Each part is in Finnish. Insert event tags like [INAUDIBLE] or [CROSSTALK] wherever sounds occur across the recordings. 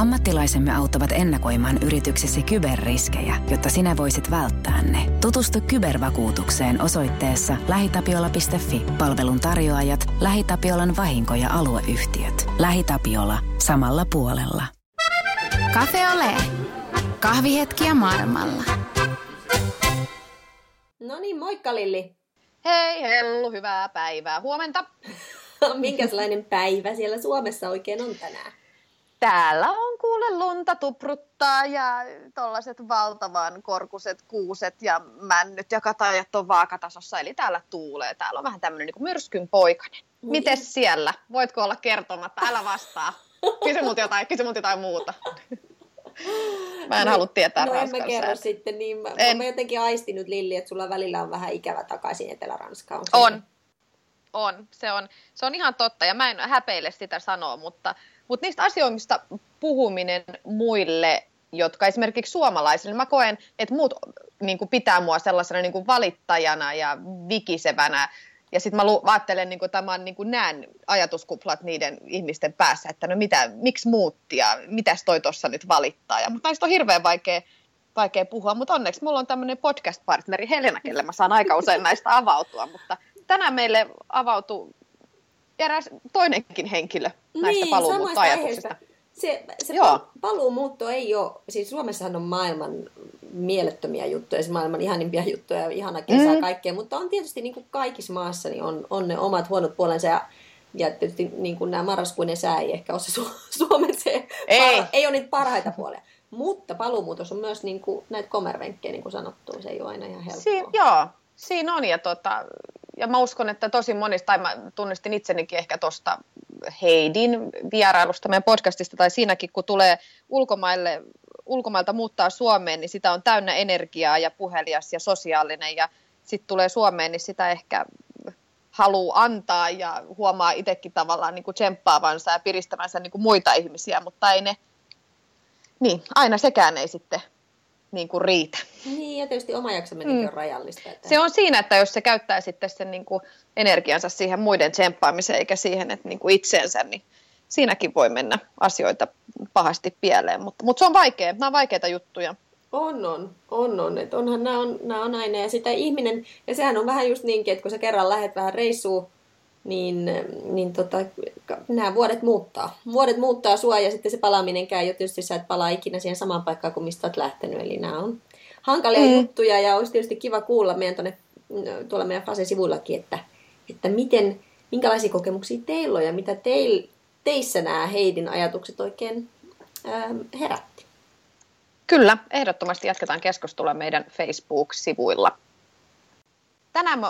Ammattilaisemme auttavat ennakoimaan yrityksesi kyberriskejä, jotta sinä voisit välttää ne. Tutustu kybervakuutukseen osoitteessa lähitapiola.fi. Palvelun tarjoajat, LähiTapiolan vahinko- ja alueyhtiöt. LähiTapiola. Samalla puolella. Cafe Ole. Kahvihetkiä maailmalla. No niin, moikka Lilli. Hei Hellu, hyvää päivää. Huomenta. [LAUGHS] Minkälainen päivä siellä Suomessa oikein on tänään? Täällä on kuule lunta tupruttaa ja tollaset valtavan korkuset kuuset ja männyt ja katajat on vaakatasossa, eli täällä tuulee. Täällä on vähän tämmöinen niin myrskyn poikainen. Mites siellä? Voitko olla kertomatta? Älä vastaa. Kysy mut jotain, kysy mut jotain muuta. Mä en no, halua tietää No en mä kerro sitten, niin mä, en. mä jotenkin aistinut Lilli, että sulla välillä on vähän ikävä takaisin Etelä-Ranskaan. On. On. Se, on. se on ihan totta ja mä en häpeile sitä sanoa, mutta, mutta niistä asioista puhuminen muille, jotka esimerkiksi suomalaisille, mä koen, että muut niin kuin pitää mua sellaisena niin kuin valittajana ja vikisevänä. Ja sitten mä lu- ajattelen, niin kuin tämän niin kuin näen ajatuskuplat niiden ihmisten päässä, että no mitä, miksi muutti ja mitäs toi tuossa nyt valittaa. Mutta näistä on hirveän vaikea, vaikea puhua, mutta onneksi mulla on tämmöinen podcast-partneri Helena, kelle mä saan aika usein näistä avautua, mutta tänään meille avautui eräs toinenkin henkilö näistä niin, paluumuuttoajatuksista. Se, se Joo. paluumuutto ei ole, siis Suomessahan on maailman mielettömiä juttuja, se maailman ihanimpia juttuja ja ihana kesä mm. kaikkea, mutta on tietysti niin kuin kaikissa maassa niin on, on ne omat huonot puolensa ja, ja tietysti niin kuin nämä marraskuinen sää ei ehkä ole se Su- [LAUGHS] Suomen se, ei. Par, ei ole niitä parhaita puolia. Mutta paluumuutos on myös niin kuin, näitä komervenkkejä, niin kuin sanottu, se ei ole aina ihan helppoa. Si- joo, siinä on ja, tota, ja mä uskon, että tosi monista, tai mä tunnistin itsenikin ehkä tuosta Heidin vierailusta meidän podcastista, tai siinäkin, kun tulee ulkomaille ulkomailta muuttaa Suomeen, niin sitä on täynnä energiaa ja puhelias ja sosiaalinen ja sitten tulee Suomeen, niin sitä ehkä haluaa antaa ja huomaa itsekin tavallaan niin kuin tsemppaavansa ja piristävänsä niin kuin muita ihmisiä, mutta ei ne, niin aina sekään ei sitten niin kuin riitä. Niin, ja tietysti oma jaksaminen mm. on rajallista. Että... Se on siinä, että jos se käyttää sitten sen niin kuin energiansa siihen muiden tsemppaamiseen eikä siihen, että niin kuin itseensä, niin siinäkin voi mennä asioita pahasti pieleen, mutta, mutta se on vaikea, nämä on vaikeita juttuja. On, on, on, on. Että onhan nämä on, nämä on aina, ja sitä ihminen, ja sehän on vähän just niinkin, että kun sä kerran lähdet vähän reissuun, niin, niin tota, nämä vuodet muuttaa. Vuodet muuttaa sua, ja sitten se palaaminen käy jo tietysti sä et palaa ikinä siihen samaan paikkaan kuin mistä olet lähtenyt, eli nämä on hankalia mm. juttuja, ja olisi tietysti kiva kuulla meidän tuonne, tuolla meidän Fase-sivuillakin, että, että miten, minkälaisia kokemuksia teillä on, ja mitä teillä teissä nämä Heidin ajatukset oikein ähm, herätti? Kyllä, ehdottomasti jatketaan keskustelua meidän Facebook-sivuilla. Tänään me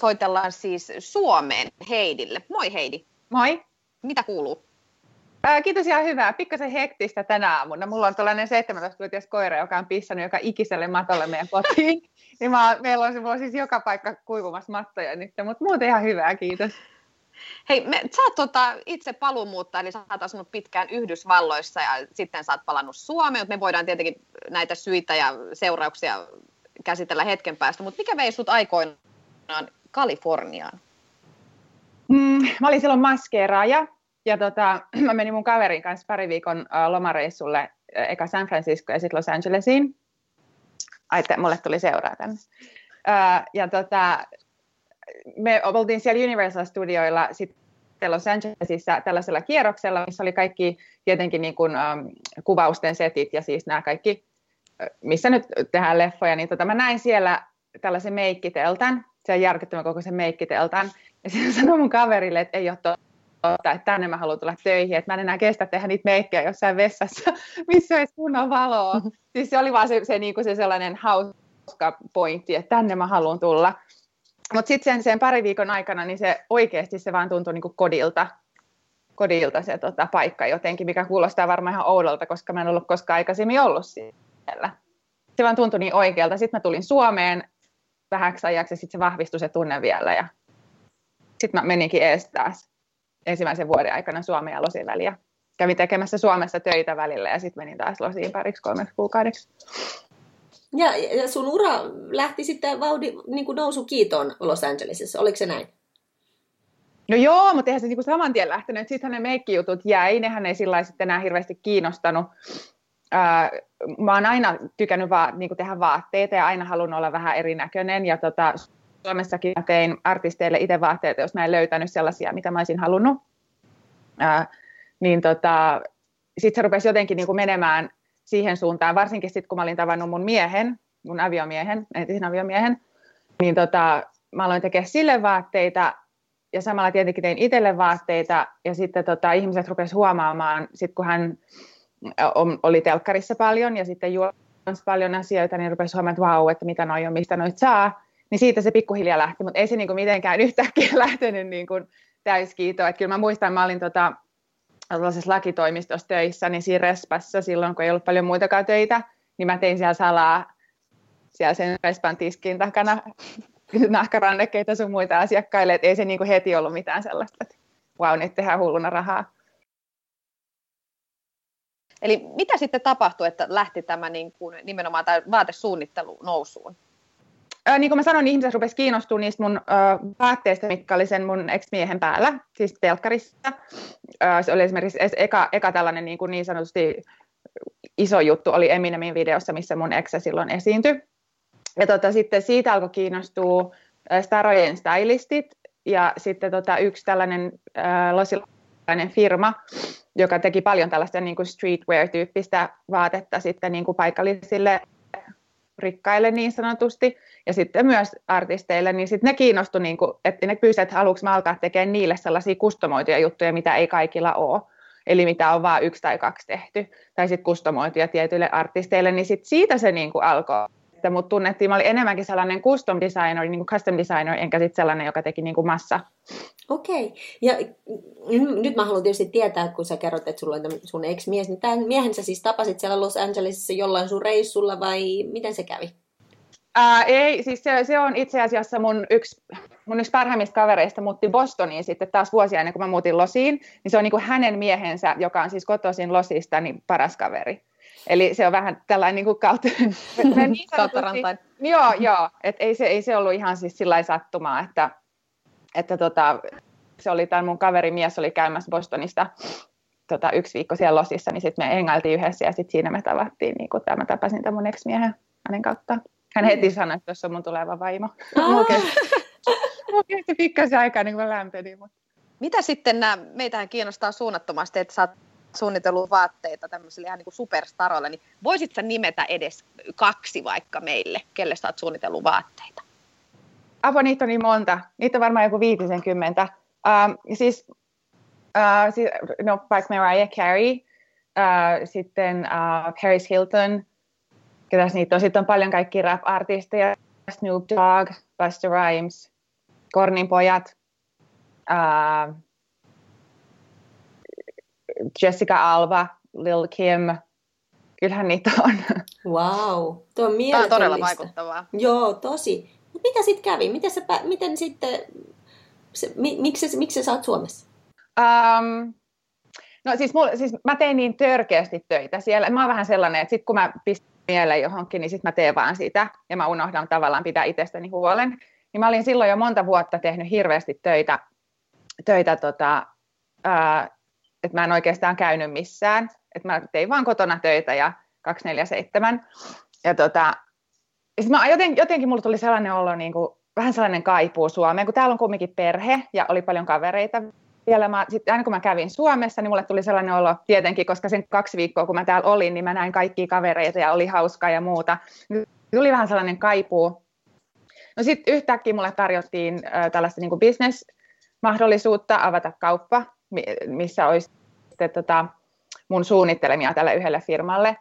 soitellaan siis Suomeen Heidille. Moi Heidi. Moi. Mitä kuuluu? Ää, kiitos ihan hyvää. Pikkasen hektistä tänä aamuna. Mulla on tällainen 17-vuotias koira, joka on pissannut joka ikiselle matolle meidän kotiin. [LAUGHS] niin mä, meillä on, on siis joka paikka kuivumassa mattoja nyt, mutta muuten ihan hyvää, kiitos. Hei, me, sä oot tota, itse paluumuuttaja, eli sä oot asunut pitkään Yhdysvalloissa ja sitten sä oot palannut Suomeen, mutta me voidaan tietenkin näitä syitä ja seurauksia käsitellä hetken päästä, mutta mikä vei sut aikoinaan Kaliforniaan? Mm, mä olin silloin maskeeraaja ja tota, [CLEARS THROAT] mä menin mun kaverin kanssa pari viikon lomareissulle eka San Francisco ja sitten Los Angelesiin. Ai, että mulle tuli seuraa tänne. ja tota, me oltiin siellä Universal-studioilla sitten Los Angelesissa tällaisella kierroksella, missä oli kaikki tietenkin niin kuin, um, kuvausten setit ja siis nämä kaikki, missä nyt tehdään leffoja, niin tota, mä näin siellä tällaisen meikkiteltan, se on järkyttävän koko se [LAUGHS] meikkiteltan, ja sitten sanoin mun kaverille, että ei ole totta, että tänne mä haluan tulla töihin, että mä en enää kestä tehdä niitä meikkejä jossain vessassa, [LAUGHS] missä olisi kunnon valoa. [LAUGHS] Siis se oli vaan se, se, niin kuin se sellainen hauska pointti, että tänne mä haluan tulla. Mutta sitten sen, sen pari viikon aikana, niin se oikeasti se vaan tuntui niin kuin kodilta, kodilta se tota, paikka jotenkin, mikä kuulostaa varmaan ihan oudolta, koska mä en ollut koskaan aikaisemmin ollut siellä. Se vaan tuntui niin oikealta. Sitten mä tulin Suomeen vähäksi ajaksi ja sitten se vahvistui se tunne vielä. Ja sitten mä meninkin ees taas ensimmäisen vuoden aikana Suomeen ja Losin väliä. Kävin tekemässä Suomessa töitä välillä ja sitten menin taas Losiin pariksi kolmeksi kuukaudeksi. Ja, ja sun ura lähti sitten vauhdi, niin kuin nousu kiitoon Los Angelesissa, oliko se näin? No joo, mutta eihän se niinku saman tien lähtenyt. Sittenhän ne meikkijutut jäi, nehän ei sillä sitten enää hirveästi kiinnostanut. Ää, mä oon aina tykännyt vaan niinku tehdä vaatteita ja aina halunnut olla vähän erinäköinen. Ja tota, Suomessakin mä tein artisteille itse vaatteita, jos mä en löytänyt sellaisia, mitä mä olisin halunnut. Ää, niin tota, sitten se rupesi jotenkin niinku menemään siihen suuntaan, varsinkin sitten kun mä olin tavannut mun miehen, mun aviomiehen, entisen aviomiehen, niin tota, mä aloin tekemään sille vaatteita ja samalla tietenkin tein itselle vaatteita ja sitten tota, ihmiset rupesivat huomaamaan, sit kun hän oli telkkarissa paljon ja sitten juonsi paljon asioita, niin rupesi huomaamaan, että vau, että mitä noi on, mistä noit saa. Niin siitä se pikkuhiljaa lähti, mutta ei se niinku mitenkään [LAUGHS] yhtäkkiä lähtenyt niinku täyskiitoon. Että kyllä mä muistan, mä olin tota, tällaisessa lakitoimistossa töissä, niin siinä respassa silloin, kun ei ollut paljon muitakaan töitä, niin mä tein siellä salaa siellä sen respan tiskin takana [LAUGHS] nahkarannekkeita sun muita asiakkaille, että ei se niinku heti ollut mitään sellaista, että wow, nyt tehdään hulluna rahaa. Eli mitä sitten tapahtui, että lähti tämä niin kuin, nimenomaan tämä vaatesuunnittelu nousuun? Ää, niin kuin mä sanoin, ihmiset rupesivat kiinnostumaan niistä mun ää, vaatteista, mitkä oli sen mun ex-miehen päällä, siis telkkarissa. Ää, se oli esimerkiksi eka, eka tällainen niin, kuin niin sanotusti iso juttu oli Eminemin videossa, missä mun ex silloin esiintyi. Ja tota, sitten siitä alkoi kiinnostua starojen stylistit ja sitten tota, yksi tällainen äh, losilainen firma, joka teki paljon tällaista niin kuin streetwear-tyyppistä vaatetta sitten niin kuin paikallisille rikkaille niin sanotusti, ja sitten myös artisteille, niin sitten ne kiinnostui, niin kuin, että ne pyysivät, että haluanko mä alkaa tekemään niille sellaisia kustomoituja juttuja, mitä ei kaikilla ole. Eli mitä on vain yksi tai kaksi tehty, tai sitten kustomoituja tietyille artisteille, niin sit siitä se niin kuin alkoi että mut tunnettiin, mä olin enemmänkin sellainen custom designer, niin kuin custom designer, enkä sitten sellainen, joka teki niin kuin massa. Okei. Okay. Ja nyt mä haluan tietysti tietää, kun sä kerrot, että sulla on sun ex-mies, niin tämän miehen sä siis tapasit siellä Los Angelesissa jollain sun reissulla vai miten se kävi? Ää, ei, siis se, se, on itse asiassa mun yksi, mun yksi parhaimmista kavereista muutti Bostoniin sitten taas vuosia ennen kuin mä muutin Losiin, niin se on niin kuin hänen miehensä, joka on siis kotoisin Losista, niin paras kaveri. Eli se on vähän tällainen [LAUGHS] niin kuin kautta, niin kautta rantain. Joo, joo. Et ei, se, ei se ollut ihan siis sillä sattumaa, että, että tota, se oli tämän mun kaveri mies oli käymässä Bostonista tota, yksi viikko siellä losissa, niin sitten me engailtiin yhdessä ja sitten siinä me tavattiin, niin kun mä tapasin tämän mun ex-miehen hänen kautta. Hän heti mm. sanoi, että tuossa on mun tuleva vaimo. Mulla kesti pikkasen aikaa, niin kuin mä lämpenin. Mutta... Mitä sitten nämä, meitähän kiinnostaa suunnattomasti, että sä oot suunnitellut vaatteita tämmöisille ihan niin superstaroille, niin voisit sä nimetä edes kaksi vaikka meille, kelle sä oot suunnitellut vaatteita? Apo, niitä on niin monta. Niitä on varmaan joku 50. Um, siis, uh, siis, no, vaikka Mariah Carey, uh, sitten uh, Paris Hilton, ketäs niitä on. Sitten on paljon kaikki rap-artisteja, Snoop Dogg, Busta Rhymes, Kornin pojat, uh, Jessica Alba, Lil Kim, kyllähän niitä on. Wow, tuo on Tämä on todella vaikuttavaa. Joo, tosi. Mutta mitä sitten kävi? Miten, sä, miten sitten, se, miksi, miksi sä oot Suomessa? Um, no siis, mulla, siis mä tein niin törkeästi töitä siellä. Mä oon vähän sellainen, että sit kun mä pistän mieleen johonkin, niin sit mä teen vaan sitä. Ja mä unohdan tavallaan pitää itsestäni huolen. Niin mä olin silloin jo monta vuotta tehnyt hirveästi töitä, töitä tota, ää, että mä en oikeastaan käynyt missään. Että mä tein vaan kotona töitä ja 247. Ja tota, ja mä joten, jotenkin mulla tuli sellainen olo, niin kuin, vähän sellainen kaipuu Suomeen, kun täällä on kumminkin perhe ja oli paljon kavereita vielä. Mä, sit aina kun mä kävin Suomessa, niin mulle tuli sellainen olo tietenkin, koska sen kaksi viikkoa, kun mä täällä olin, niin mä näin kaikkia kavereita ja oli hauskaa ja muuta. Tuli vähän sellainen kaipuu. No sitten yhtäkkiä mulle tarjottiin äh, tällaista niin business-mahdollisuutta avata kauppa missä olisi sitten, tota, mun suunnittelemia tälle yhdelle firmalle.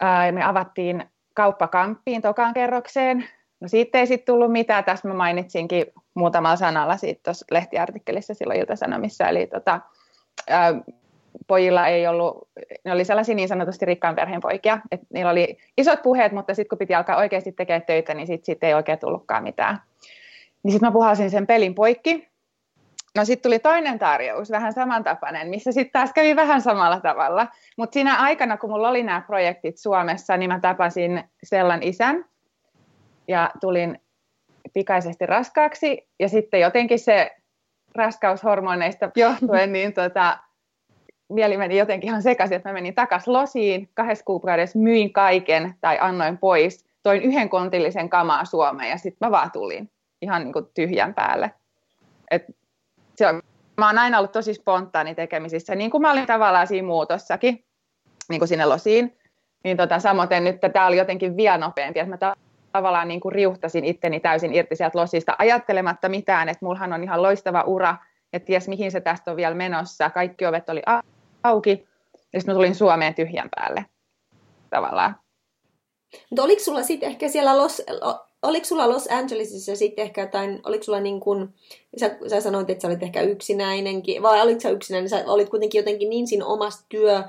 Ää, me avattiin kauppakamppiin tokaan kerrokseen. No siitä ei sitten tullut mitään. Tässä mä mainitsinkin muutamalla sanalla siitä tuossa lehtiartikkelissa silloin Ilta-Sanomissa. Eli tota, ää, pojilla ei ollut, ne oli sellaisia niin sanotusti rikkaan perheen poikia, että niillä oli isot puheet, mutta sitten kun piti alkaa oikeasti tekemään töitä, niin sitten sit ei oikein tullutkaan mitään. Niin sitten mä puhalsin sen pelin poikki, No sitten tuli toinen tarjous, vähän samantapainen, missä sitten taas kävi vähän samalla tavalla. Mutta siinä aikana, kun mulla oli nämä projektit Suomessa, niin mä tapasin Sellan isän ja tulin pikaisesti raskaaksi. Ja sitten jotenkin se raskaushormoneista johtuen, niin tota, mieli meni jotenkin ihan sekaisin, että mä menin takas losiin, kahdessa kuukaudessa myin kaiken tai annoin pois, toin yhden kontillisen kamaa Suomeen ja sitten mä vaan tulin ihan niin kuin tyhjän päälle. Et se on, mä oon aina ollut tosi spontaani tekemisissä, niin kuin mä olin tavallaan siinä muutossakin, niin kuin sinne losiin. Niin tota, samoin nyt tämä oli jotenkin vielä nopeampi, että mä tavallaan niin kuin riuhtasin itteni täysin irti sieltä losista, ajattelematta mitään, että mullahan on ihan loistava ura, että ties mihin se tästä on vielä menossa, kaikki ovet oli auki, ja sitten mä tulin Suomeen tyhjän päälle tavallaan. Mutta oliko sulla sitten ehkä siellä Los, oliko sulla Los Angelesissa sitten ehkä jotain, oliko sulla niin kuin, sä, sä sanoit, että sä olit ehkä yksinäinenkin, vai oliko sä yksinäinen, sä olit kuitenkin jotenkin niin siinä omassa työ,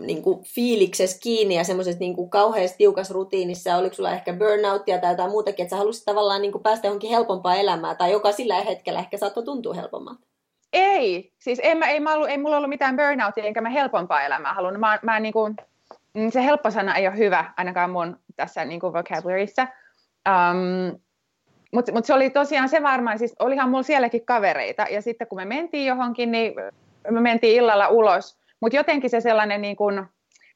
niin kuin fiiliksessä kiinni ja semmoisessa niin kuin kauheassa tiukassa rutiinissa, oliko sulla ehkä burnouttia tai jotain muutakin, että sä halusit tavallaan niin kuin päästä johonkin helpompaa elämää, tai joka sillä hetkellä ehkä saattoi tuntua helpommalta? Ei, siis en mä, ei, mä ollut, ei mulla ollut mitään burnoutia, enkä mä helpompaa elämää halunnut. Mä, mä niin kuin, mm, se helppo sana ei ole hyvä, ainakaan mun tässä niin kuin vocabularyissa. Um, mutta mut se oli tosiaan se varmaan, siis olihan mulla sielläkin kavereita, ja sitten kun me mentiin johonkin, niin me mentiin illalla ulos, mutta jotenkin se sellainen niin kuin,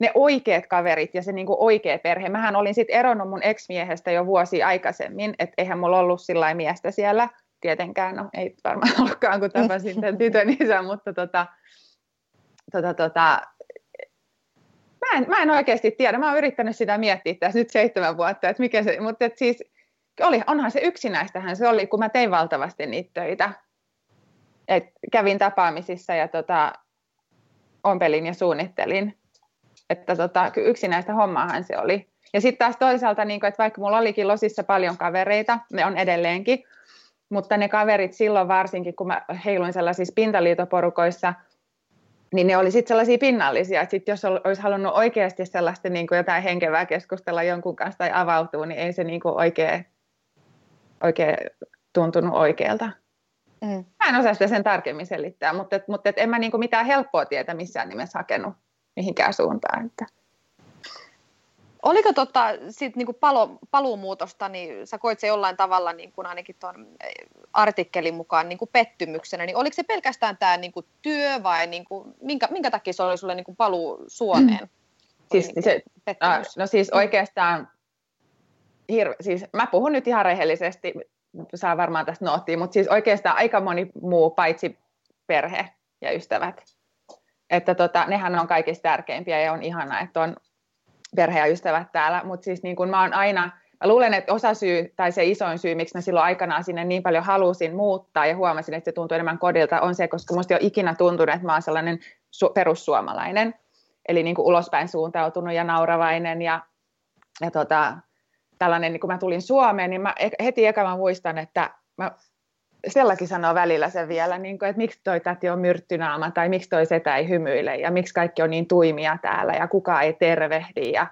ne oikeat kaverit ja se niin oikea perhe. Mähän olin sitten eronnut mun ex-miehestä jo vuosi aikaisemmin, että eihän mulla ollut sillä miestä siellä tietenkään, no ei varmaan [LAUGHS] ollutkaan, kun tapasin tämän tytön isän, mutta tota, tota, tota, mä, en, mä en oikeasti tiedä, mä oon yrittänyt sitä miettiä tässä nyt seitsemän vuotta, että mikä se, mutta et siis oli, onhan se yksinäistähän se oli, kun mä tein valtavasti niitä töitä. Et kävin tapaamisissa ja tota, ompelin ja suunnittelin. Että tota, yksinäistä hommaahan se oli. Ja sitten taas toisaalta, niin että vaikka mulla olikin Losissa paljon kavereita, ne on edelleenkin, mutta ne kaverit silloin varsinkin, kun mä heiluin sellaisissa pintaliitoporukoissa, niin ne oli sitten sellaisia pinnallisia, että sit jos olisi halunnut oikeasti sellaista niin kuin jotain henkevää keskustella jonkun kanssa tai avautua, niin ei se niin kuin oikein, oikein tuntunut oikealta. Mm. Mä en osaa sitä sen tarkemmin selittää, mutta, mutta et en mä niin kuin mitään helppoa tietä missään nimessä hakenut mihinkään suuntaan. Että. Oliko tota, sit niinku palo, paluumuutosta, niin sä koit se jollain tavalla niin kuin ainakin tuon eh, artikkelin mukaan niin kuin pettymyksenä, niin oliko se pelkästään tämä niin kuin työ vai niin kuin, minkä, minkä takia se oli sulle niin kuin paluu Suomeen? [CLEARS THROAT] Siis, niin se, no siis oikeastaan, hirve, siis mä puhun nyt ihan rehellisesti, saa varmaan tästä noottia, mutta siis oikeastaan aika moni muu paitsi perhe ja ystävät. Että tota, nehän on kaikista tärkeimpiä ja on ihana, että on perhe ja ystävät täällä, mutta siis niin kuin mä oon aina, mä luulen, että osa syy tai se isoin syy, miksi mä silloin aikanaan sinne niin paljon halusin muuttaa ja huomasin, että se tuntuu enemmän kodilta, on se, koska musta ei ole ikinä tuntunut, että mä oon sellainen su- perussuomalainen, eli niin kuin ulospäin suuntautunut ja nauravainen ja, ja tota, tällainen, niin kun mä tulin Suomeen, niin mä e-, heti eka mä muistan, että mä Sellakin sanoo välillä sen vielä, niin kuin, että miksi toi täti on myrttynaama tai miksi toi setä ei hymyile ja miksi kaikki on niin tuimia täällä ja kuka ei tervehdi. Ja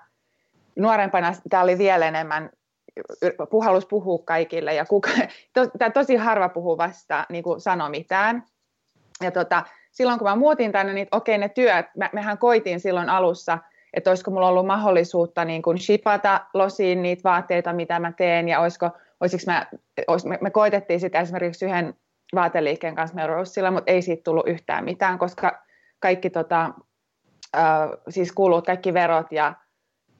nuorempana tämä oli vielä enemmän, puhallus puhuu kaikille ja kuka, [LAUGHS] to, tosi harva puhuu vasta niin kuin sano mitään. Ja tota, silloin kun mä muutin tänne, niin okei ne työt, me, mehän koitiin silloin alussa, että olisiko mulla ollut mahdollisuutta niin kuin shipata losiin niitä vaatteita, mitä mä teen ja olisiko olisiko mä, olis, me, me koitettiin sitten esimerkiksi yhden vaateliikkeen kanssa Melrosella, mutta ei siitä tullut yhtään mitään, koska kaikki, tota, äh, siis kulut, kaikki verot ja,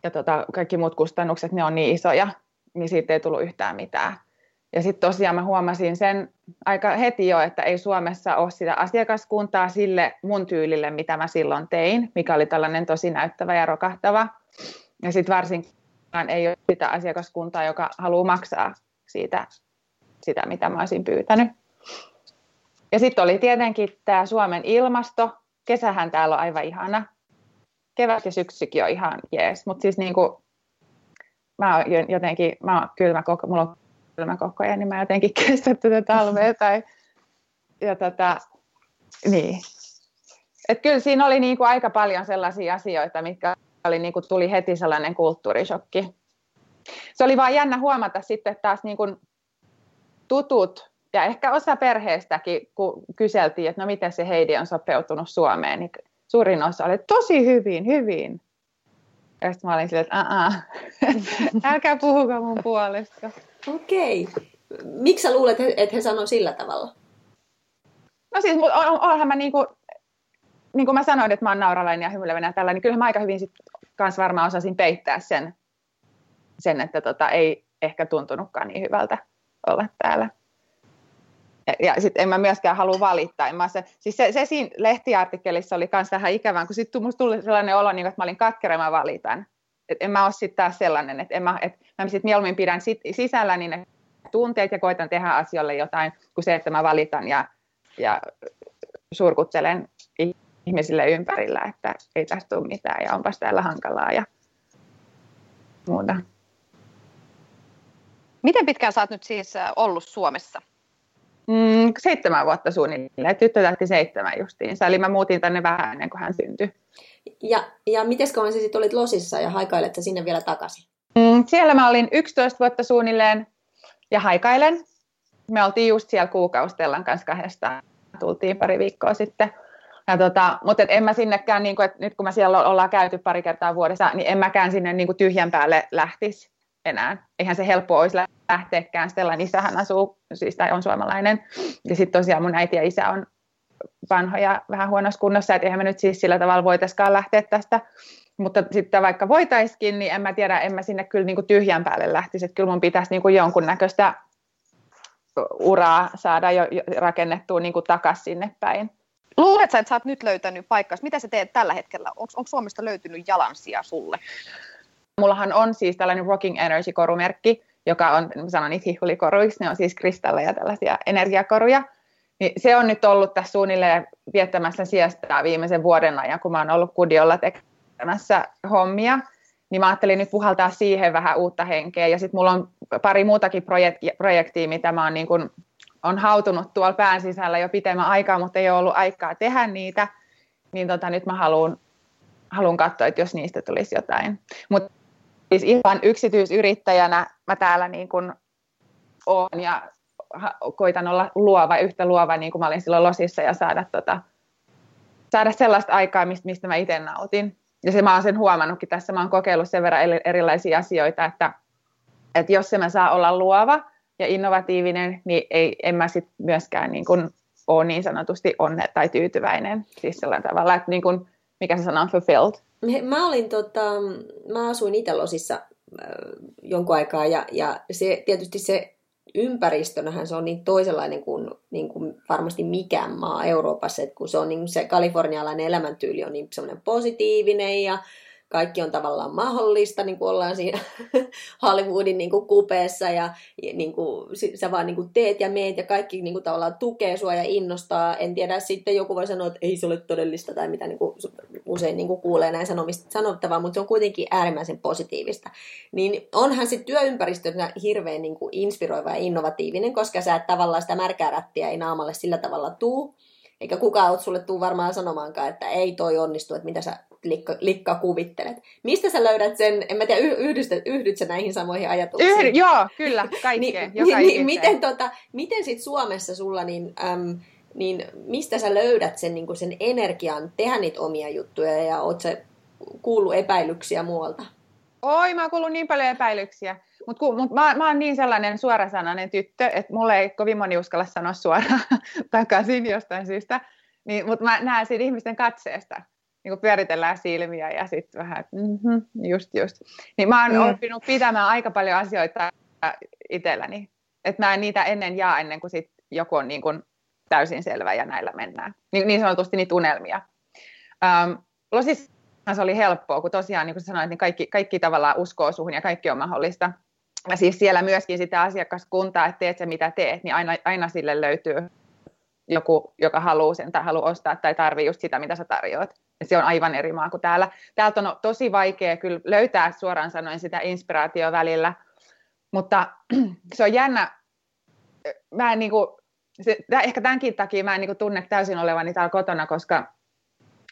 ja tota, kaikki muut kustannukset, ne on niin isoja, niin siitä ei tullut yhtään mitään. Ja sitten tosiaan mä huomasin sen aika heti jo, että ei Suomessa ole sitä asiakaskuntaa sille mun tyylille, mitä mä silloin tein, mikä oli tällainen tosi näyttävä ja rokahtava. Ja sitten varsinkin ei ole sitä asiakaskuntaa, joka haluaa maksaa siitä, sitä, mitä mä olisin pyytänyt. Ja sitten oli tietenkin tämä Suomen ilmasto. Kesähän täällä on aivan ihana. Kevät ja syksykin on ihan jees. Mutta siis niinku, mä oon jotenkin, mä oon kylmä koko, mulla on kylmä koko ajan, niin mä jotenkin [LAUGHS] kestän tätä talvea. Tai, ja tota, niin. Et kyllä siinä oli niinku aika paljon sellaisia asioita, mitkä oli, niinku, tuli heti sellainen kulttuurishokki se oli vaan jännä huomata sitten taas niin kuin tutut ja ehkä osa perheestäkin, kun kyseltiin, että no miten se Heidi on sopeutunut Suomeen, niin suurin osa oli tosi hyvin, hyvin. Ja sitten mä olin silleen, että Aa, [LAUGHS] älkää puhuko mun puolesta. Okei. Okay. Miksi sä luulet, että he sanoo sillä tavalla? No siis, on, onhan mä niin kuin, niin kuin mä sanoin, että mä oon nauralainen ja hymyilevänä ja tällä, niin kyllä mä aika hyvin sit kans varmaan osasin peittää sen, sen että tota, ei ehkä tuntunutkaan niin hyvältä olla täällä. Ja, ja sitten en mä myöskään halua valittaa. En mä se, siis se, se siinä lehtiartikkelissa oli myös vähän ikävää, kun sitten tuli sellainen olo, niin että mä olin katkera, mä valitan. Et en mä ole sitten taas sellainen, että mä, et mä sit mieluummin pidän sit sisällä niin ne tunteet ja koitan tehdä asioille jotain, kuin se, että mä valitan ja, ja surkuttelen ihmisille ympärillä, että ei tästä tule mitään ja onpas täällä hankalaa ja muuta. Miten pitkään sä oot nyt siis äh, ollut Suomessa? Mm, seitsemän vuotta suunnilleen. Tyttö tähti seitsemän justiinsa. Eli mä muutin tänne vähän ennen kuin hän syntyi. Ja, ja miten kauan sä sitten olit Losissa ja haikailet sä sinne vielä takaisin? Mm, siellä mä olin 11 vuotta suunnilleen ja haikailen. Me oltiin just siellä kuukaustellan kanssa kahdestaan. Tultiin pari viikkoa sitten. Ja tota, mutta et en mä sinnekään, niin kun, et nyt kun mä siellä ollaan käyty pari kertaa vuodessa, niin en mäkään sinne niin tyhjän päälle lähtisi enää. Eihän se helppo olisi lähteäkään. Stellan isähän asuu, siis tai on suomalainen. Ja sitten tosiaan mun äiti ja isä on vanhoja, vähän huonossa kunnossa, että eihän me nyt siis sillä tavalla voitaisikaan lähteä tästä. Mutta sitten vaikka voitaisikin, niin en mä tiedä, en mä sinne kyllä niin kuin tyhjän päälle lähtisi. Että kyllä mun pitäisi niin kuin jonkunnäköistä uraa saada jo, rakennettua niin kuin takaisin sinne päin. Luuletko että sä oot nyt löytänyt paikkaa? Mitä sä teet tällä hetkellä? Onko Suomesta löytynyt jalansia sulle? Mullahan on siis tällainen Rocking Energy-korumerkki, joka on, sanon niitä hihulikoruiksi, ne on siis kristalleja, tällaisia energiakoruja. Niin se on nyt ollut tässä suunnilleen viettämässä sijasta viimeisen vuoden ajan, kun mä oon ollut Kudiolla tekemässä hommia. Niin mä ajattelin nyt puhaltaa siihen vähän uutta henkeä. Ja sitten mulla on pari muutakin projekti, projektia, mitä mä oon niin kun, on hautunut tuolla pään sisällä jo pitemmän aikaa, mutta ei ole ollut aikaa tehdä niitä. Niin tota, nyt mä haluan haluan katsoa, että jos niistä tulisi jotain. Mutta siis ihan yksityisyrittäjänä mä täällä niin kuin olen ja koitan olla luova, yhtä luova niin kuin mä olin silloin Losissa ja saada, tota, saada sellaista aikaa, mistä, mistä mä itse nautin. Ja se mä oon sen huomannutkin tässä, mä oon kokeillut sen verran erilaisia asioita, että, että jos se mä saa olla luova ja innovatiivinen, niin ei, en mä sit myöskään niin kuin ole niin sanotusti onne tai tyytyväinen. Siis sellainen tavalla, että niin kuin, mikä se sana on fulfilled. Mä olin tota, mä asuin Italosissa äh, jonkun aikaa ja, ja se, tietysti se ympäristönähän se on niin toisenlainen kuin, niin kuin varmasti mikään maa Euroopassa, että kun se on niin se kalifornialainen elämäntyyli on niin semmoinen positiivinen ja kaikki on tavallaan mahdollista, niin kuin ollaan siinä [LAUGHS] Hollywoodin niin kuin kupeessa ja niin kuin, sä vaan niin kuin teet ja meet ja kaikki niin kuin tavallaan tukee sua ja innostaa. En tiedä, sitten joku voi sanoa, että ei se ole todellista tai mitä niin kuin usein niin kuin kuulee näin sanomista, sanottavaa, mutta se on kuitenkin äärimmäisen positiivista. Niin onhan se työympäristö hirveän niin kuin inspiroiva ja innovatiivinen, koska sä et tavallaan sitä märkää rättiä ei naamalle sillä tavalla tuu. Eikä kukaan ole sulle tuu varmaan sanomaankaan, että ei toi onnistu, että mitä sä likka, likka kuvittelet. Mistä sä löydät sen, en mä tiedä, yhdystä, yhdyt sä näihin samoihin ajatuksiin? Yhdy, joo, kyllä, [LAUGHS] kaikkeen. niin, niin, miten, tota, miten sit Suomessa sulla, niin, äm, niin mistä sä löydät sen, niin sen energian tehdä niitä omia juttuja ja oot sä kuullut epäilyksiä muualta? Oi, mä oon kuullut niin paljon epäilyksiä. Mutta mut mä, mä oon niin sellainen suorasanainen tyttö, että mulle ei kovin moni uskalla sanoa suoraan [LAUGHS] takaisin jostain syystä. Niin, Mutta mä näen siitä ihmisten katseesta niin kuin pyöritellään silmiä ja sitten vähän, että mm-hmm, just just. Niin mä oon mm. oppinut pitämään aika paljon asioita itselläni. Että mä en niitä ennen jaa ennen kuin sit joku on niin kuin täysin selvä ja näillä mennään. Niin, niin sanotusti niitä unelmia. Um, Losissa se oli helppoa, kun tosiaan niin kuin sanoit, niin kaikki, kaikki tavallaan uskoo suhun ja kaikki on mahdollista. Ja siis siellä myöskin sitä asiakaskuntaa, että teet se mitä teet, niin aina, aina sille löytyy joku, joka haluaa sen tai haluaa ostaa tai tarvii just sitä, mitä sä tarjoat se on aivan eri maa kuin täällä. Täältä on tosi vaikea kyllä löytää suoraan sanoen sitä inspiraatio välillä, mutta [CLEARS THROAT] se on jännä. Mä en niin kuin, se, ehkä tämänkin takia mä en niin kuin tunne täysin olevani täällä kotona, koska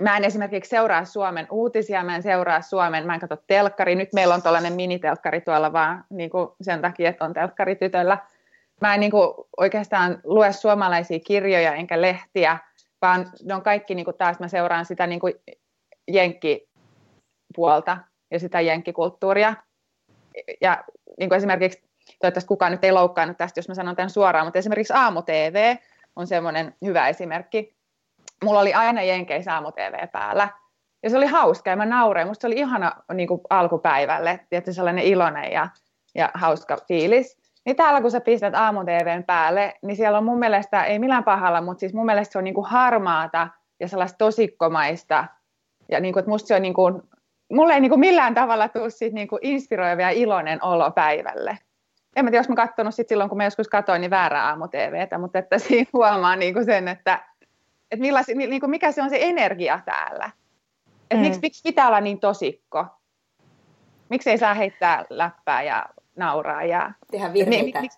mä en esimerkiksi seuraa Suomen uutisia, mä en seuraa Suomen, mä en katso telkkari. Nyt meillä on tällainen minitelkkari tuolla vaan niin kuin sen takia, että on telkkari tytöllä. Mä en niin kuin oikeastaan lue suomalaisia kirjoja enkä lehtiä vaan ne on kaikki niin kuin taas, mä seuraan sitä niin kuin jenkkipuolta ja sitä jenkkikulttuuria. Ja niin kuin esimerkiksi, toivottavasti kukaan nyt ei loukkaannut tästä, jos mä sanon tämän suoraan, mutta esimerkiksi aamu-TV on semmoinen hyvä esimerkki. Mulla oli aina Jenkeissä aamu TV päällä. Ja se oli hauska ja mä nauroin. Musta se oli ihana niin kuin alkupäivälle, tietysti sellainen iloinen ja, ja hauska fiilis. Niin täällä kun sä pistät aamu TVn päälle, niin siellä on mun mielestä, ei millään pahalla, mutta siis mun mielestä se on niin kuin harmaata ja sellaista tosikkomaista. Ja niin kuin, että musta se on niin kuin, mulle ei niin kuin millään tavalla tule siitä niin kuin inspiroiva ja iloinen olo päivälle. En mä tiedä, jos mä katsonut sit silloin, kun mä joskus katsoin, niin väärää aamu TVtä, mutta että [LAUGHS] siinä huomaa niin kuin sen, että, että millais, niin kuin mikä se on se energia täällä. Että mm. miksi, miksi pitää olla niin tosikko? Miksi ei saa heittää läppää ja nauraa? Ja, tehdä virheitä. Niin,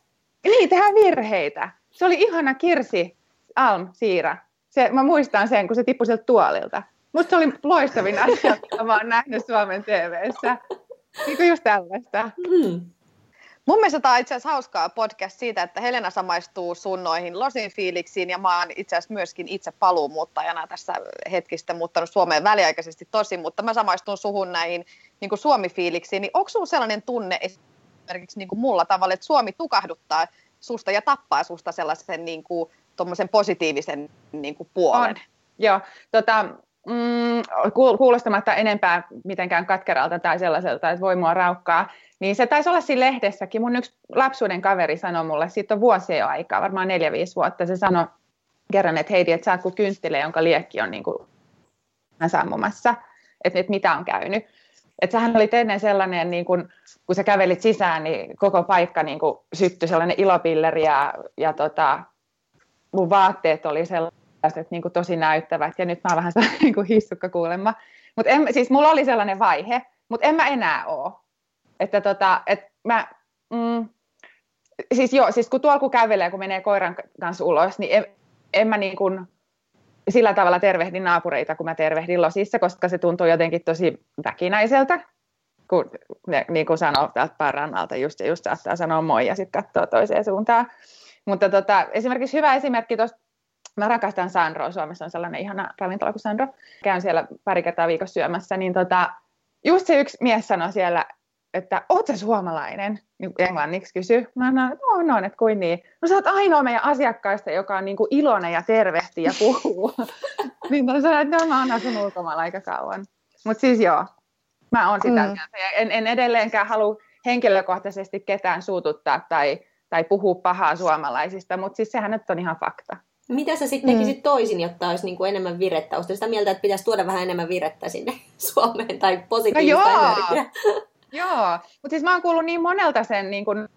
niin, tehdä virheitä. Se oli ihana Kirsi Alm Siira. Se, mä muistan sen, kun se tippui sieltä tuolilta. Musta se oli loistavin asia, mitä mä oon nähnyt Suomen TVssä. Niin kuin just tällaista. Mm. Mun mielestä tämä on itse asiassa hauskaa podcast siitä, että Helena samaistuu sun noihin losin fiiliksiin ja mä oon itse asiassa myöskin itse paluumuuttajana tässä hetkistä muuttanut Suomeen väliaikaisesti tosi, mutta mä samaistun suhun näihin niin kuin Suomi-fiiliksiin, niin onko sulla sellainen tunne esimerkiksi niin kuin mulla tavalla, että Suomi tukahduttaa susta ja tappaa susta sellaisen niin kuin, positiivisen niin kuin puolen? On. Joo, tota, mm, kuulostamatta enempää mitenkään katkeralta tai sellaiselta, että voi mua raukkaa, niin se taisi olla siinä lehdessäkin. Mun yksi lapsuuden kaveri sanoi mulle, siitä on vuosia jo aikaa, varmaan neljä-viisi vuotta, se sanoi kerran, että Heidi, että sä oot kuin kynttilä, jonka liekki on niin kuin sammumassa, että, että mitä on käynyt. Että sähän oli ennen sellainen, niin kun, kun sä kävelit sisään, niin koko paikka niin kuin syttyi sellainen ilopilleri ja, ja tota, mun vaatteet oli sellaiset niin kuin tosi näyttävät ja nyt mä oon vähän [LAUGHS] sellainen niin hissukka kuulemma. Mutta siis mulla oli sellainen vaihe, mutta en mä enää ole että tota, et mä, mm, siis joo, siis kun tuolla kun kävelee, kun menee koiran kanssa ulos, niin en, en mä niin kuin sillä tavalla tervehdin naapureita, kun mä tervehdin losissa, koska se tuntuu jotenkin tosi väkinäiseltä, kun ne niin kuin sanoo täältä parannalta just ja just saattaa sanoa moi ja sitten katsoo toiseen suuntaan. Mutta tota, esimerkiksi hyvä esimerkki tuosta, mä rakastan Sandroa, Suomessa on sellainen ihana ravintola kuin Sandro, käyn siellä pari kertaa viikossa syömässä, niin tota, just se yksi mies sanoi siellä, että oot sä suomalainen? Niin englanniksi kysy. Mä sanoin, että no, no, että kuin niin. No sä oot ainoa meidän asiakkaista, joka on niin kuin iloinen ja tervehti ja puhuu. [LAUGHS] niin mä sanoin, että no, mä oon asunut ulkomailla aika kauan. Mutta siis joo, mä oon sitä mm. Ja en, en edelleenkään halua henkilökohtaisesti ketään suututtaa tai, tai puhua pahaa suomalaisista, mutta siis sehän nyt on ihan fakta. Mitä sä sitten tekisit mm. toisin, jotta olisi niinku enemmän virettä? Oletko sitä mieltä, että pitäisi tuoda vähän enemmän virettä sinne [LAUGHS] Suomeen tai positiivista no energiaa? Joo, mutta siis mä oon kuullut niin monelta sen, niin kun,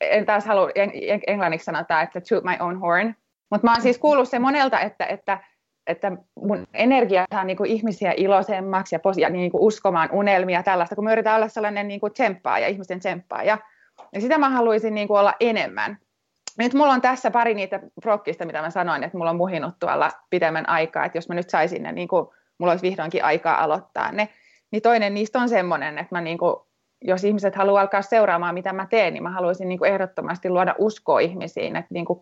en taas halua englanniksi sanota, että to my own horn, mutta mä oon siis kuullut sen monelta, että, että, että mun energia saa niin ihmisiä iloisemmaksi ja, ja niin uskomaan unelmia tällaista, kun me yritetään olla sellainen niin kuin ja ihmisten tsemppaaja. Ja sitä mä haluaisin niin kuin olla enemmän. Nyt mulla on tässä pari niitä prokkista, mitä mä sanoin, että mulla on muhinut tuolla pidemmän aikaa, että jos mä nyt saisin ne, niin kuin, mulla olisi vihdoinkin aikaa aloittaa ne. Niin toinen niistä on semmoinen, että mä niin kuin, jos ihmiset haluaa alkaa seuraamaan, mitä mä teen, niin mä haluaisin niin kuin ehdottomasti luoda uskoa ihmisiin, että niin kuin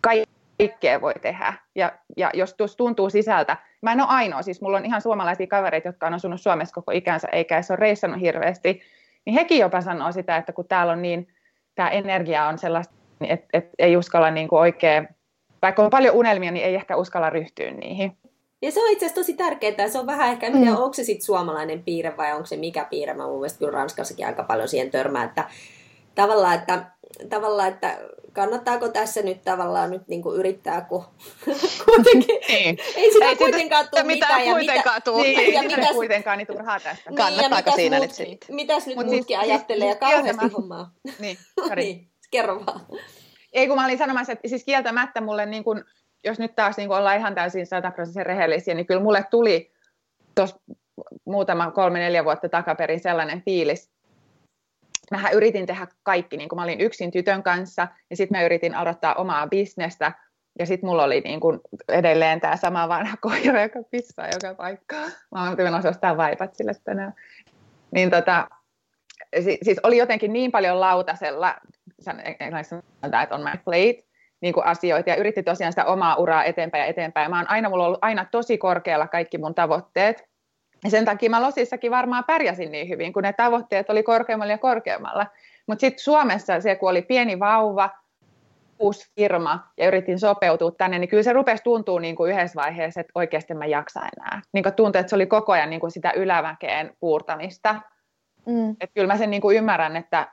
kaikkea voi tehdä. Ja, ja jos tuntuu sisältä, mä en ole ainoa, siis mulla on ihan suomalaisia kavereita, jotka on asunut Suomessa koko ikänsä, eikä se ole reissannut hirveästi, niin hekin jopa sanoo sitä, että kun täällä on niin, tämä energia on sellaista, että et ei uskalla niin kuin oikein, vaikka on paljon unelmia, niin ei ehkä uskalla ryhtyä niihin. Ja se on itse asiassa tosi tärkeää. Se on vähän ehkä, mm. onko se sitten suomalainen piirre vai onko se mikä piirre. Mä mun mielestä kyllä Ranskassakin aika paljon siihen törmää, että tavallaan, että, tavallaan, että kannattaako tässä nyt tavallaan nyt niin kuin yrittää, kun [LAUGHS] kuitenkin [LAUGHS] niin. ei sitä ei kuitenkaan tule mitään. Ja kuitenkaan tule. Niin, ja mitäs, kuitenkaan niin turhaa tästä. Niin, Kannattaako siinä muut, nyt sitten? Mitäs nyt Mut muutkin siis, ajattelee ja kauheasti hommaa. Niin, [LAUGHS] niin, kerro vaan. Ei kun mä olin sanomassa, että siis kieltämättä mulle niin kuin, jos nyt taas niin ollaan ihan täysin sataprosenttisen rehellisiä, niin kyllä mulle tuli tuossa muutama kolme-neljä vuotta takaperin sellainen fiilis. Mähän yritin tehdä kaikki, niin kuin mä olin yksin tytön kanssa, ja sitten mä yritin aloittaa omaa bisnestä, ja sitten mulla oli niin kuin edelleen tämä sama vanha [LAUGHS] koira, joka pissaa joka paikkaan. Mä oon menossa ostaa vaipat sille tänään. Niin tota, siis oli jotenkin niin paljon lautasella, sanotaan, että on my plate, niin kuin asioita ja yritti tosiaan sitä omaa uraa eteenpäin ja eteenpäin. Mä oon aina, mulla on ollut aina tosi korkealla kaikki mun tavoitteet. Ja sen takia mä Losissakin varmaan pärjäsin niin hyvin, kun ne tavoitteet oli korkeammalla ja korkeammalla. Mutta sitten Suomessa se, kun oli pieni vauva, uusi firma ja yritin sopeutua tänne, niin kyllä se rupesi tuntua niin kuin yhdessä vaiheessa, että oikeasti mä jaksa enää. Niin kuin tuntui, että se oli koko ajan niin kuin sitä ylämäkeen puurtamista. Mm. Että kyllä mä sen niin kuin ymmärrän, että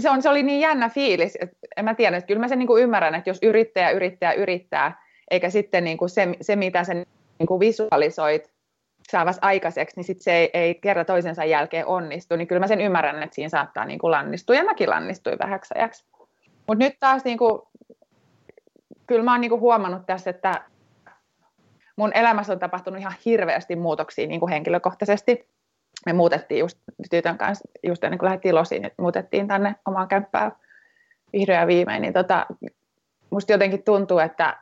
se, on, se oli niin jännä fiilis, että en mä tiedä, että kyllä mä sen niin kuin ymmärrän, että jos yrittäjä yrittää yrittää, eikä sitten niin kuin se, se, mitä sä niin kuin visualisoit saavas aikaiseksi, niin sit se ei, ei kerran toisensa jälkeen onnistu, niin kyllä mä sen ymmärrän, että siinä saattaa niin kuin lannistua, ja mäkin lannistuin vähäksi ajaksi. Mutta nyt taas niin kuin, kyllä mä oon niin kuin huomannut tässä, että mun elämässä on tapahtunut ihan hirveästi muutoksia niin kuin henkilökohtaisesti. Me muutettiin just tytön kanssa, just ennen kuin lähdettiin losiin, että muutettiin tänne omaan kämppään vihdoin ja viimein, niin tota, musta jotenkin tuntuu, että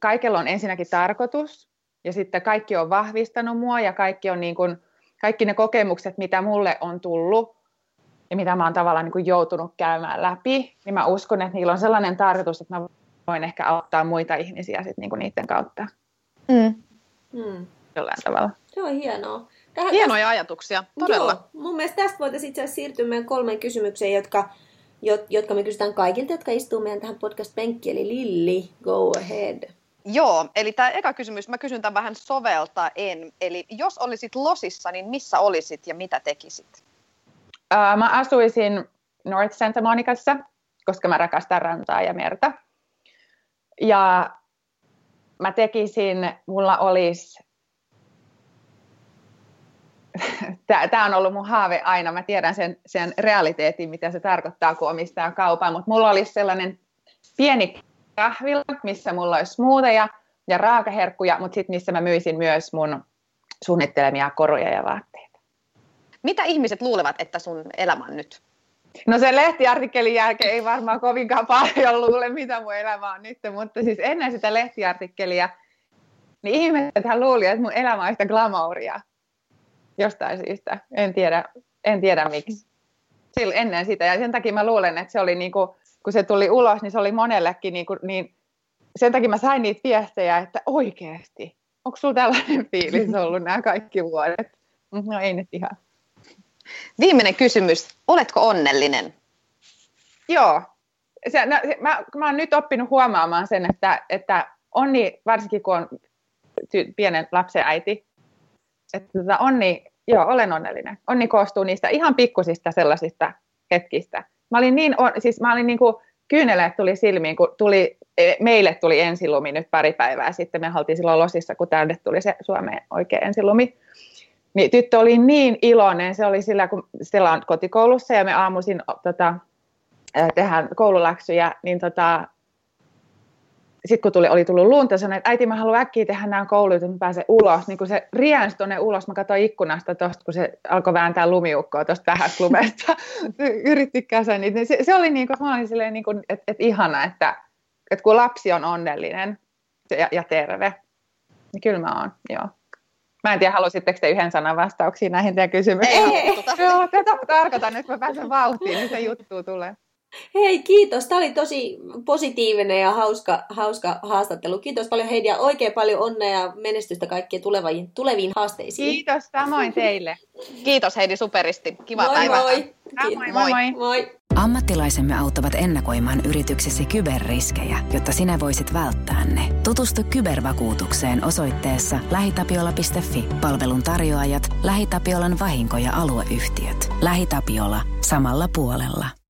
kaikella on ensinnäkin tarkoitus, ja sitten kaikki on vahvistanut mua, ja kaikki, on niin kuin, kaikki ne kokemukset, mitä mulle on tullut, ja mitä mä oon tavallaan niin kuin joutunut käymään läpi, niin mä uskon, että niillä on sellainen tarkoitus, että mä voin ehkä auttaa muita ihmisiä sit niin kuin niiden kautta. Mm. Mm. Jollain tavalla. Se on hienoa. Tähän, Hienoja tästä, ajatuksia, todella. Joo, mun mielestä tästä voitaisiin itse asiassa siirtyä meidän kolmeen kysymykseen, jotka, jotka me kysytään kaikilta, jotka istuu meidän tähän podcast-penkkiin. Eli Lilli, go ahead. Joo, eli tämä eka kysymys, mä kysyn tämän vähän soveltaen. Eli jos olisit losissa, niin missä olisit ja mitä tekisit? Uh, mä asuisin North Santa Monicassa, koska mä rakastan rantaa ja merta. Ja mä tekisin, mulla olisi tämä on ollut mun haave aina. Mä tiedän sen, sen realiteetin, mitä se tarkoittaa, kun omistaa kaupan, mutta mulla olisi sellainen pieni kahvila, missä mulla olisi smoothia ja raakaherkkuja, mutta sitten missä mä myisin myös mun suunnittelemia koruja ja vaatteita. Mitä ihmiset luulevat, että sun elämä on nyt? No se lehtiartikkelin jälkeen ei varmaan kovinkaan paljon luule, mitä mun elämä on nyt, mutta siis ennen sitä lehtiartikkelia, niin ihmiset hän luuli, että mun elämä on yhtä glamouria jostain syystä. En tiedä, en tiedä miksi. Silloin ennen sitä. Ja sen takia mä luulen, että se oli niin kuin, kun se tuli ulos, niin se oli monellekin niin, kuin, niin sen takia mä sain niitä viestejä, että oikeasti, onko sulla tällainen fiilis ollut nämä kaikki vuodet? No ei nyt ihan. Viimeinen kysymys. Oletko onnellinen? Joo. Se, no, se, mä, mä oon nyt oppinut huomaamaan sen, että, että onni, varsinkin kun on ty, pienen lapsen äiti, että tota, onni, joo, olen onnellinen. Onni koostuu niistä ihan pikkusista sellaisista hetkistä. Mä olin niin, on, siis mä olin niin kuin, kyyneleet tuli silmiin, kun tuli, e, meille tuli ensilumi nyt pari päivää sitten. Me oltiin silloin losissa, kun tänne tuli se Suomeen oikea ensilumi. Niin tyttö oli niin iloinen, se oli sillä, kun sillä on kotikoulussa ja me aamuisin tota, tehdään koululäksyjä, niin tota, sitten kun tuli, oli tullut lunta, sanoin, että äiti mä haluan äkkiä tehdä nämä koulut, että mä pääsen ulos. Niin kun se riensi tuonne ulos, mä katsoin ikkunasta tuosta, kun se alkoi vääntää lumiukkoa tuosta vähästä lumesta. [LAUGHS] Yritti käsä niin se, se, oli niin kuin, mä olin silleen, niin kuin, että, että ihana, että, että kun lapsi on onnellinen ja, ja terve, niin kyllä mä oon, joo. Mä en tiedä, halusitteko te yhden sanan vastauksia näihin teidän kysymyksiin? Ei, Joo, tätä tarkoitan, että mä pääsen vauhtiin, niin se juttu tulee. Hei, kiitos. Tämä oli tosi positiivinen ja hauska, hauska haastattelu. Kiitos paljon Heidi ja oikein paljon onnea ja menestystä kaikkien tuleviin, tuleviin haasteisiin. Kiitos, samoin teille. Kiitos Heidi superisti. Kiva moi, päivää. Moi. Moi, moi. moi. moi. Ammattilaisemme auttavat ennakoimaan yrityksesi kyberriskejä, jotta sinä voisit välttää ne. Tutustu kybervakuutukseen osoitteessa lähitapiola.fi. Palvelun tarjoajat, LähiTapiolan vahinko- ja alueyhtiöt. LähiTapiola. Samalla puolella.